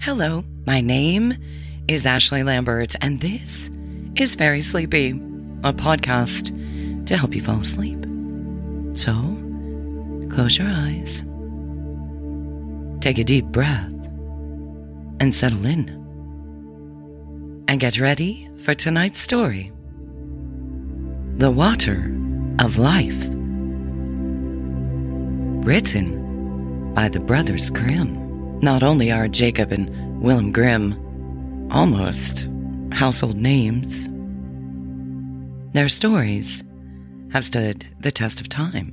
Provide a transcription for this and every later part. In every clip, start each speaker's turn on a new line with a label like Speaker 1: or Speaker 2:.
Speaker 1: Hello, my name is Ashley Lambert, and this is Fairy Sleepy, a podcast to help you fall asleep. So, close your eyes, take a deep breath, and settle in. And get ready for tonight's story The Water of Life. Written by the Brothers Grimm. Not only are Jacob and Wilhelm Grimm almost household names, their stories have stood the test of time.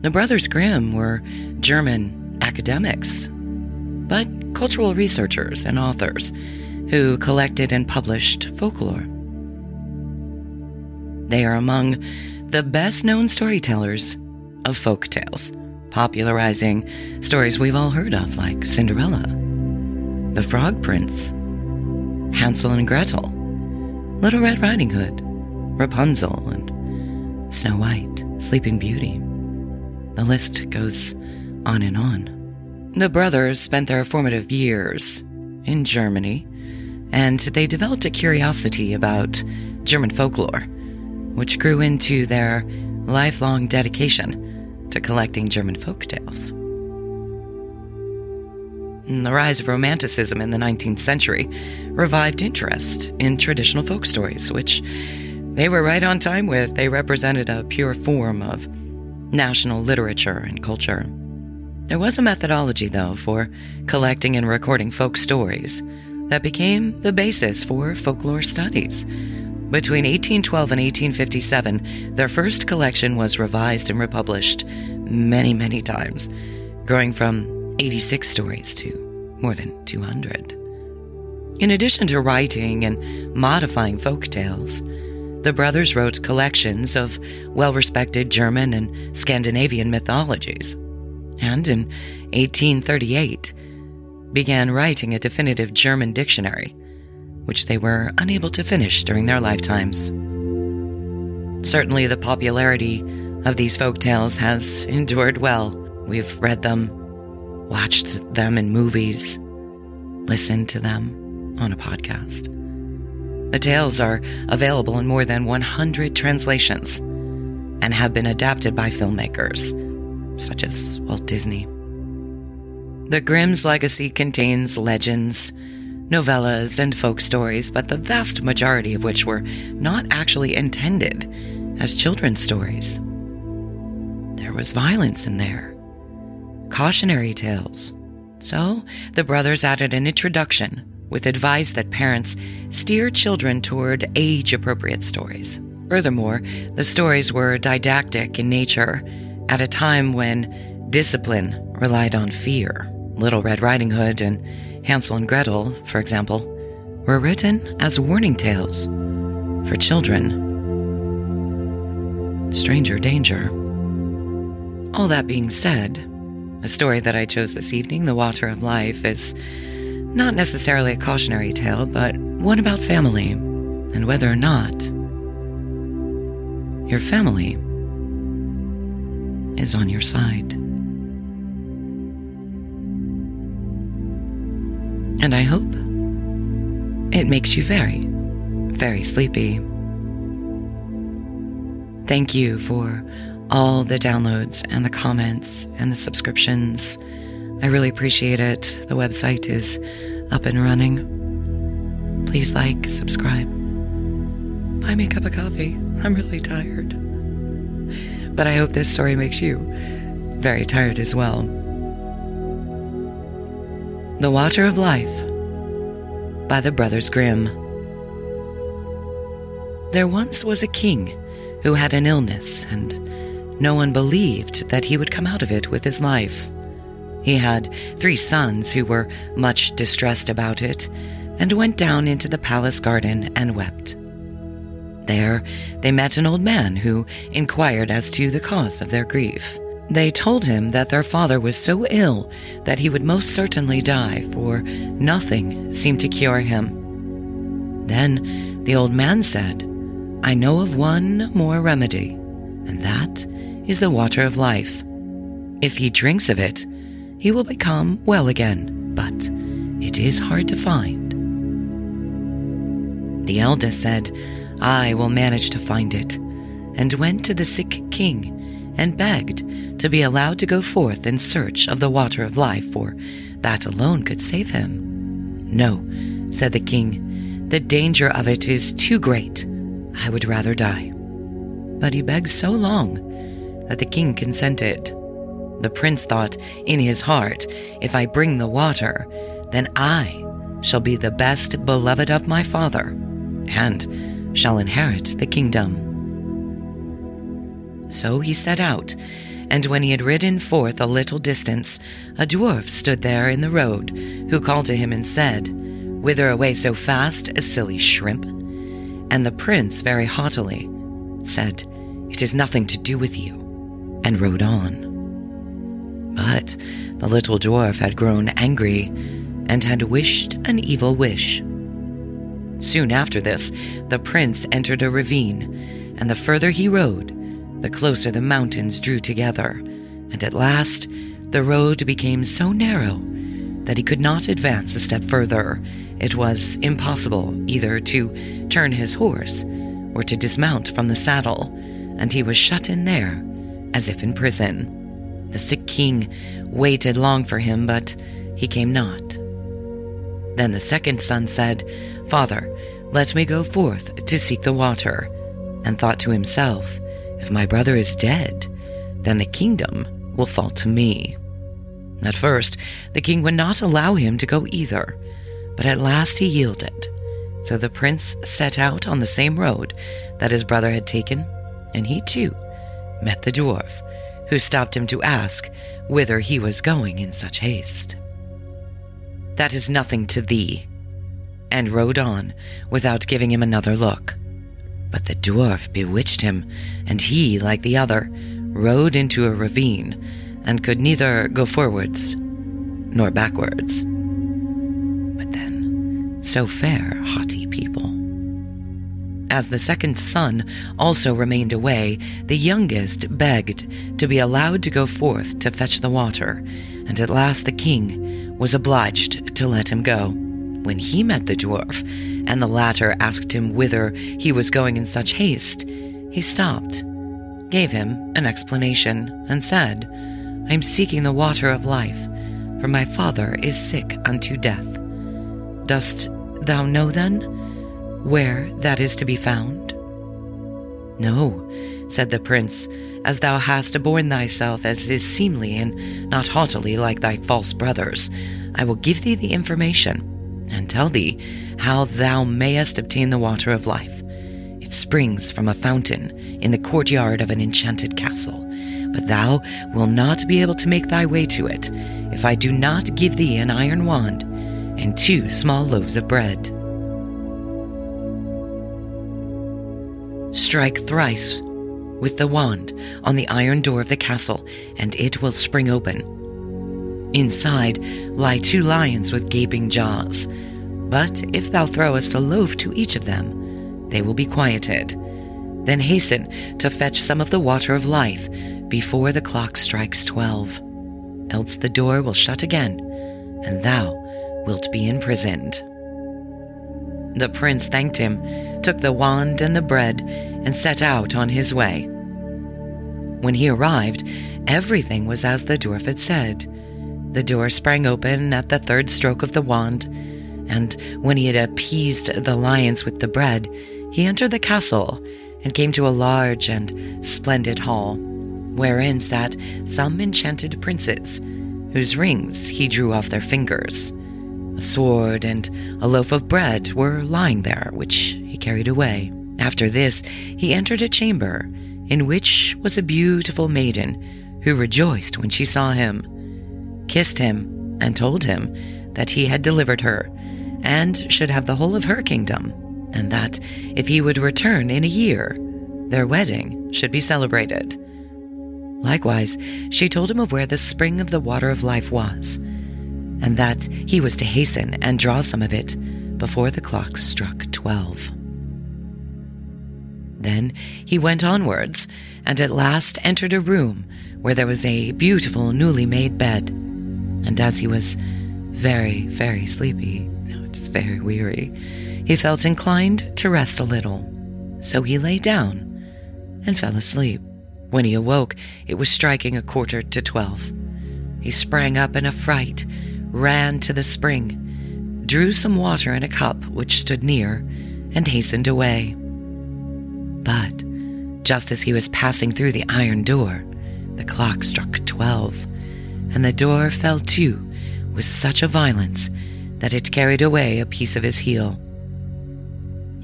Speaker 1: The brothers Grimm were German academics, but cultural researchers and authors who collected and published folklore. They are among the best known storytellers of folk tales popularizing stories we've all heard of, like Cinderella, The Frog Prince, Hansel and Gretel, Little Red Riding Hood, Rapunzel, and Snow White, Sleeping Beauty. The list goes on and on. The brothers spent their formative years in Germany, and they developed a curiosity about German folklore, which grew into their lifelong dedication to collecting German folk tales. The rise of Romanticism in the 19th century revived interest in traditional folk stories, which they were right on time with. They represented a pure form of national literature and culture. There was a methodology, though, for collecting and recording folk stories that became the basis for folklore studies. Between 1812 and 1857, their first collection was revised and republished many, many times, growing from 86 stories to more than 200. In addition to writing and modifying folk tales, the brothers wrote collections of well respected German and Scandinavian mythologies, and in 1838 began writing a definitive German dictionary, which they were unable to finish during their lifetimes. Certainly, the popularity of these folk tales has endured well. We've read them, watched them in movies, listened to them on a podcast. The tales are available in more than 100 translations and have been adapted by filmmakers such as Walt Disney. The Grimm's legacy contains legends, novellas, and folk stories, but the vast majority of which were not actually intended as children's stories. There was violence in there, cautionary tales. So the brothers added an introduction with advice that parents steer children toward age appropriate stories. Furthermore, the stories were didactic in nature at a time when discipline relied on fear. Little Red Riding Hood and Hansel and Gretel, for example, were written as warning tales for children. Stranger danger. All that being said, the story that I chose this evening, The Water of Life, is not necessarily a cautionary tale, but one about family and whether or not your family is on your side. And I hope it makes you very, very sleepy. Thank you for all the downloads and the comments and the subscriptions. I really appreciate it. The website is up and running. Please like, subscribe. Buy me a cup of coffee. I'm really tired. But I hope this story makes you very tired as well. The Water of Life by the Brothers Grimm. There once was a king who had an illness and no one believed that he would come out of it with his life. He had three sons who were much distressed about it and went down into the palace garden and wept. There, they met an old man who inquired as to the cause of their grief. They told him that their father was so ill that he would most certainly die, for nothing seemed to cure him. Then the old man said, I know of one more remedy, and that is the water of life. If he drinks of it, he will become well again, but it is hard to find. The eldest said, I will manage to find it, and went to the sick king and begged to be allowed to go forth in search of the water of life, for that alone could save him. No, said the king, the danger of it is too great. I would rather die. But he begged so long that the king consented. The prince thought in his heart, If I bring the water, then I shall be the best beloved of my father, and shall inherit the kingdom. So he set out, and when he had ridden forth a little distance, a dwarf stood there in the road, who called to him and said, Whither away so fast, a silly shrimp? And the prince very haughtily said, It is nothing to do with you, and rode on. But the little dwarf had grown angry and had wished an evil wish. Soon after this, the prince entered a ravine, and the further he rode, the closer the mountains drew together, and at last the road became so narrow that he could not advance a step further. It was impossible either to turn his horse or to dismount from the saddle, and he was shut in there as if in prison. The sick king waited long for him, but he came not. Then the second son said, Father, let me go forth to seek the water, and thought to himself, if my brother is dead, then the kingdom will fall to me. At first, the king would not allow him to go either, but at last he yielded. So the prince set out on the same road that his brother had taken, and he too met the dwarf, who stopped him to ask whither he was going in such haste. That is nothing to thee, and rode on without giving him another look. But the dwarf bewitched him, and he, like the other, rode into a ravine and could neither go forwards nor backwards. But then, so fair, haughty people. As the second son also remained away, the youngest begged to be allowed to go forth to fetch the water, and at last the king was obliged to let him go. When he met the dwarf, and the latter asked him whither he was going in such haste, he stopped, gave him an explanation, and said, I am seeking the water of life, for my father is sick unto death. Dost thou know then where that is to be found? No, said the prince, as thou hast borne thyself as is seemly and not haughtily like thy false brothers. I will give thee the information and tell thee how thou mayest obtain the water of life. It springs from a fountain in the courtyard of an enchanted castle, but thou wilt not be able to make thy way to it if I do not give thee an iron wand and two small loaves of bread. Strike thrice with the wand on the iron door of the castle, and it will spring open Inside lie two lions with gaping jaws. But if thou throwest a loaf to each of them, they will be quieted. Then hasten to fetch some of the water of life before the clock strikes twelve. Else the door will shut again, and thou wilt be imprisoned. The prince thanked him, took the wand and the bread, and set out on his way. When he arrived, everything was as the dwarf had said. The door sprang open at the third stroke of the wand, and when he had appeased the lions with the bread, he entered the castle and came to a large and splendid hall, wherein sat some enchanted princes, whose rings he drew off their fingers. A sword and a loaf of bread were lying there, which he carried away. After this, he entered a chamber in which was a beautiful maiden who rejoiced when she saw him kissed him, and told him that he had delivered her, and should have the whole of her kingdom, and that if he would return in a year, their wedding should be celebrated. Likewise, she told him of where the spring of the water of life was, and that he was to hasten and draw some of it before the clock struck twelve. Then he went onwards, and at last entered a room where there was a beautiful newly made bed and as he was very, very sleepy, just very weary, he felt inclined to rest a little. So he lay down and fell asleep. When he awoke, it was striking a quarter to twelve. He sprang up in a fright, ran to the spring, drew some water in a cup which stood near, and hastened away. But just as he was passing through the iron door, the clock struck twelve, and the door fell to with such a violence that it carried away a piece of his heel.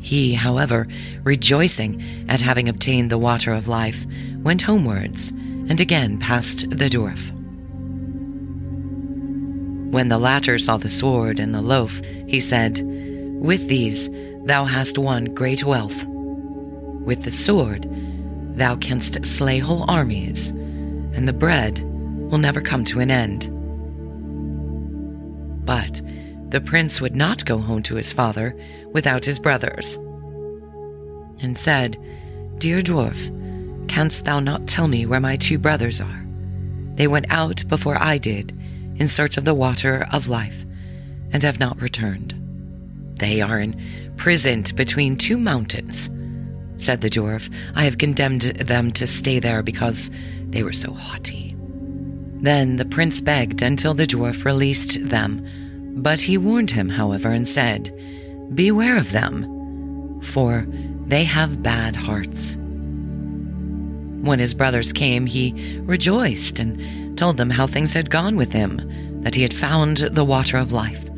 Speaker 1: He, however, rejoicing at having obtained the water of life, went homewards and again passed the dwarf. When the latter saw the sword and the loaf, he said, With these thou hast won great wealth. With the sword thou canst slay whole armies, and the bread will never come to an end. But the prince would not go home to his father without his brothers, and said, Dear dwarf, canst thou not tell me where my two brothers are? They went out before I did in search of the water of life, and have not returned. They are imprisoned between two mountains, said the dwarf. I have condemned them to stay there because they were so haughty. Then the prince begged until the dwarf released them, but he warned him, however, and said, Beware of them, for they have bad hearts. When his brothers came, he rejoiced and told them how things had gone with him, that he had found the water of life,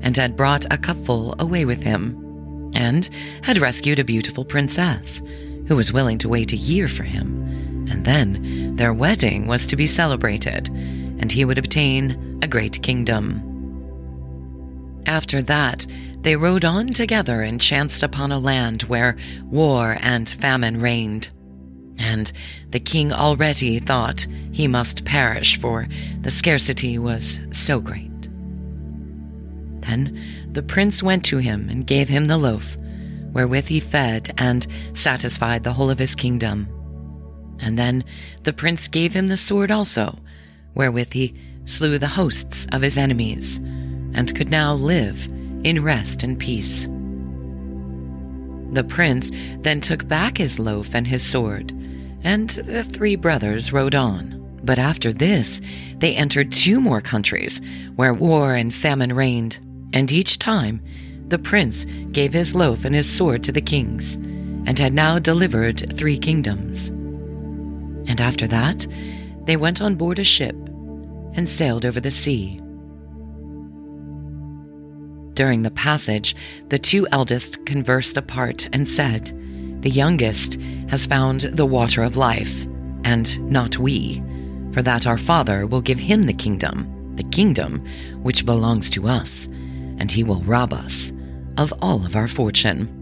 Speaker 1: and had brought a cupful away with him, and had rescued a beautiful princess, who was willing to wait a year for him and then their wedding was to be celebrated, and he would obtain a great kingdom. After that, they rode on together and chanced upon a land where war and famine reigned. And the king already thought he must perish, for the scarcity was so great. Then the prince went to him and gave him the loaf, wherewith he fed and satisfied the whole of his kingdom. And then the prince gave him the sword also, wherewith he slew the hosts of his enemies, and could now live in rest and peace. The prince then took back his loaf and his sword, and the three brothers rode on. But after this, they entered two more countries where war and famine reigned, and each time the prince gave his loaf and his sword to the kings, and had now delivered three kingdoms. And after that, they went on board a ship and sailed over the sea. During the passage, the two eldest conversed apart and said, The youngest has found the water of life, and not we, for that our father will give him the kingdom, the kingdom which belongs to us, and he will rob us of all of our fortune.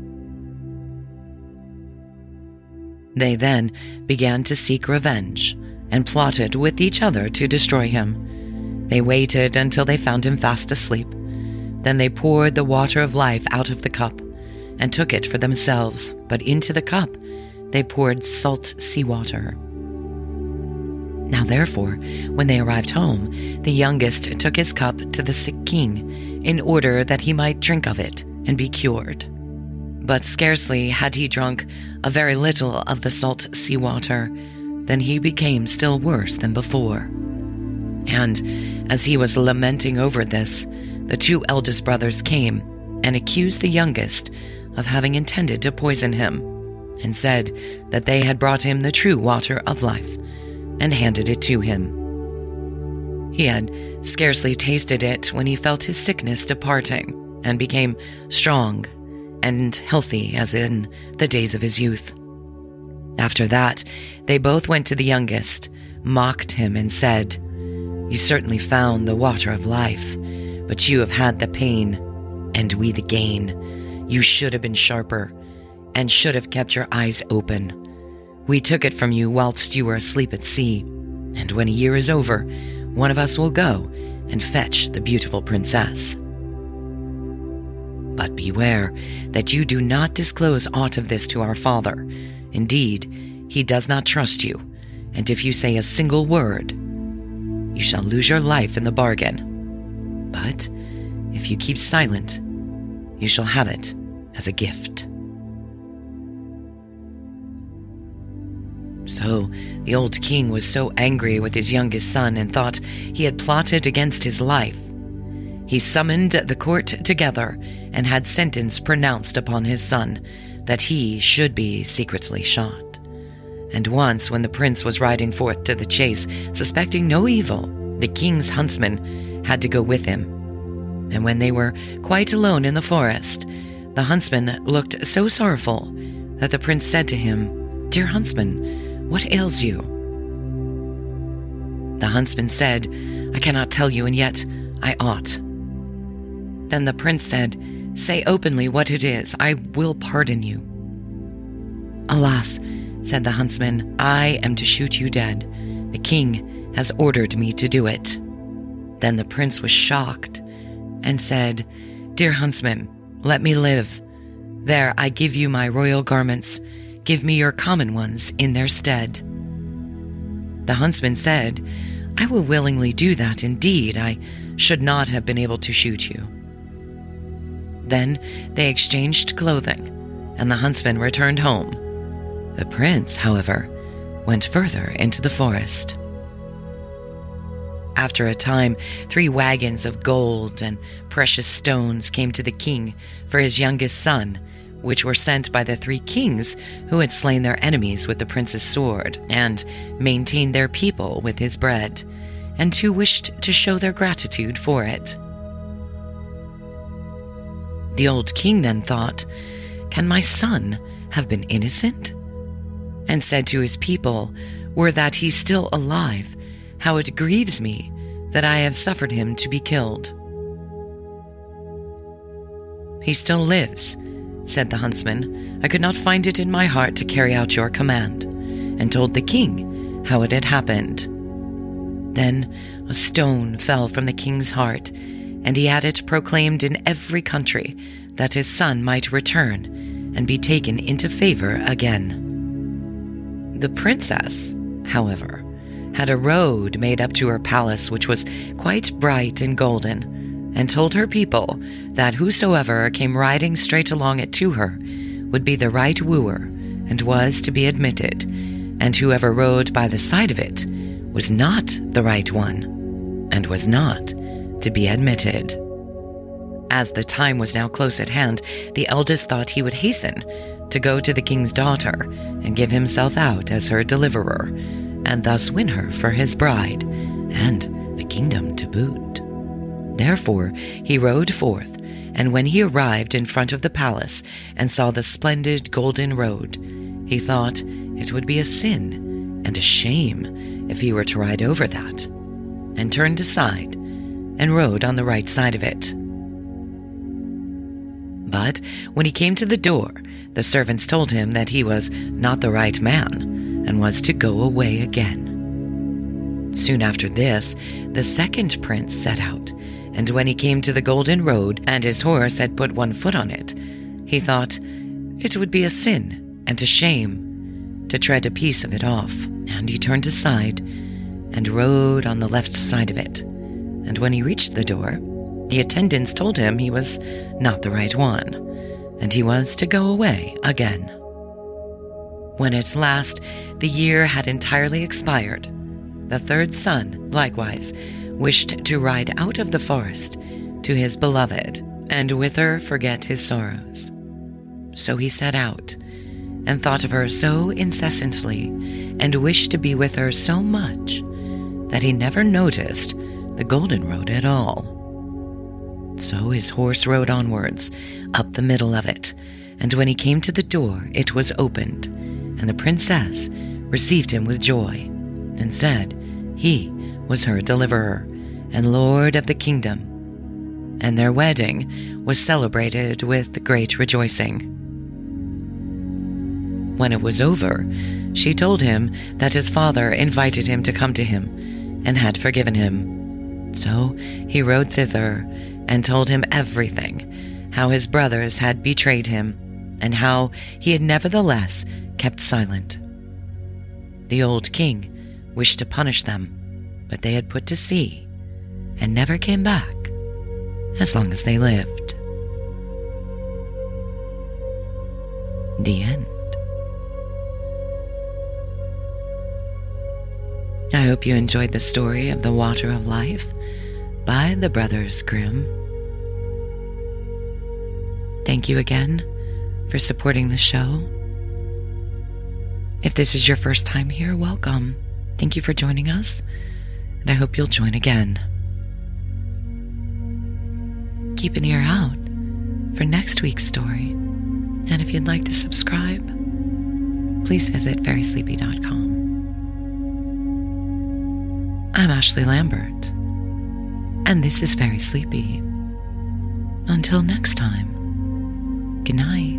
Speaker 1: They then began to seek revenge and plotted with each other to destroy him. They waited until they found him fast asleep. Then they poured the water of life out of the cup and took it for themselves, but into the cup they poured salt seawater. Now, therefore, when they arrived home, the youngest took his cup to the sick king in order that he might drink of it and be cured. But scarcely had he drunk a very little of the salt sea water than he became still worse than before. And as he was lamenting over this, the two eldest brothers came and accused the youngest of having intended to poison him, and said that they had brought him the true water of life, and handed it to him. He had scarcely tasted it when he felt his sickness departing, and became strong and healthy as in the days of his youth. After that, they both went to the youngest, mocked him, and said, You certainly found the water of life, but you have had the pain, and we the gain. You should have been sharper, and should have kept your eyes open. We took it from you whilst you were asleep at sea, and when a year is over, one of us will go and fetch the beautiful princess. But beware that you do not disclose aught of this to our father. Indeed, he does not trust you, and if you say a single word, you shall lose your life in the bargain. But if you keep silent, you shall have it as a gift. So the old king was so angry with his youngest son and thought he had plotted against his life. He summoned the court together and had sentence pronounced upon his son that he should be secretly shot. And once, when the prince was riding forth to the chase, suspecting no evil, the king's huntsman had to go with him. And when they were quite alone in the forest, the huntsman looked so sorrowful that the prince said to him, Dear huntsman, what ails you? The huntsman said, I cannot tell you, and yet I ought. Then the prince said, Say openly what it is. I will pardon you. Alas, said the huntsman, I am to shoot you dead. The king has ordered me to do it. Then the prince was shocked and said, Dear huntsman, let me live. There I give you my royal garments. Give me your common ones in their stead. The huntsman said, I will willingly do that indeed. I should not have been able to shoot you. Then they exchanged clothing, and the huntsman returned home. The prince, however, went further into the forest. After a time, three wagons of gold and precious stones came to the king for his youngest son, which were sent by the three kings who had slain their enemies with the prince's sword and maintained their people with his bread, and who wished to show their gratitude for it. The old king then thought, Can my son have been innocent? And said to his people, Were that he still alive, how it grieves me that I have suffered him to be killed. He still lives, said the huntsman. I could not find it in my heart to carry out your command, and told the king how it had happened. Then a stone fell from the king's heart and he had it proclaimed in every country that his son might return and be taken into favor again. The princess, however, had a road made up to her palace which was quite bright and golden, and told her people that whosoever came riding straight along it to her would be the right wooer and was to be admitted, and whoever rode by the side of it was not the right one and was not to be admitted. As the time was now close at hand, the eldest thought he would hasten to go to the king's daughter and give himself out as her deliverer, and thus win her for his bride, and the kingdom to boot. Therefore he rode forth, and when he arrived in front of the palace and saw the splendid golden road, he thought it would be a sin and a shame if he were to ride over that, and turned aside and rode on the right side of it. But when he came to the door, the servants told him that he was not the right man and was to go away again. Soon after this, the second prince set out, and when he came to the golden road and his horse had put one foot on it, he thought it would be a sin and a shame to tread a piece of it off, and he turned aside and rode on the left side of it and when he reached the door, the attendants told him he was not the right one, and he was to go away again. When at last the year had entirely expired, the third son, likewise, wished to ride out of the forest to his beloved, and with her forget his sorrows. So he set out, and thought of her so incessantly, and wished to be with her so much, that he never noticed the Golden Road at all. So his horse rode onwards, up the middle of it, and when he came to the door, it was opened, and the princess received him with joy, and said he was her deliverer and lord of the kingdom. And their wedding was celebrated with great rejoicing. When it was over, she told him that his father invited him to come to him and had forgiven him. So he rode thither and told him everything how his brothers had betrayed him, and how he had nevertheless kept silent. The old king wished to punish them, but they had put to sea and never came back as long as they lived. The end. I hope you enjoyed the story of The Water of Life by the Brothers Grimm. Thank you again for supporting the show. If this is your first time here, welcome. Thank you for joining us, and I hope you'll join again. Keep an ear out for next week's story, and if you'd like to subscribe, please visit fairysleepy.com. I'm Ashley Lambert, and this is Fairy Sleepy. Until next time, good night.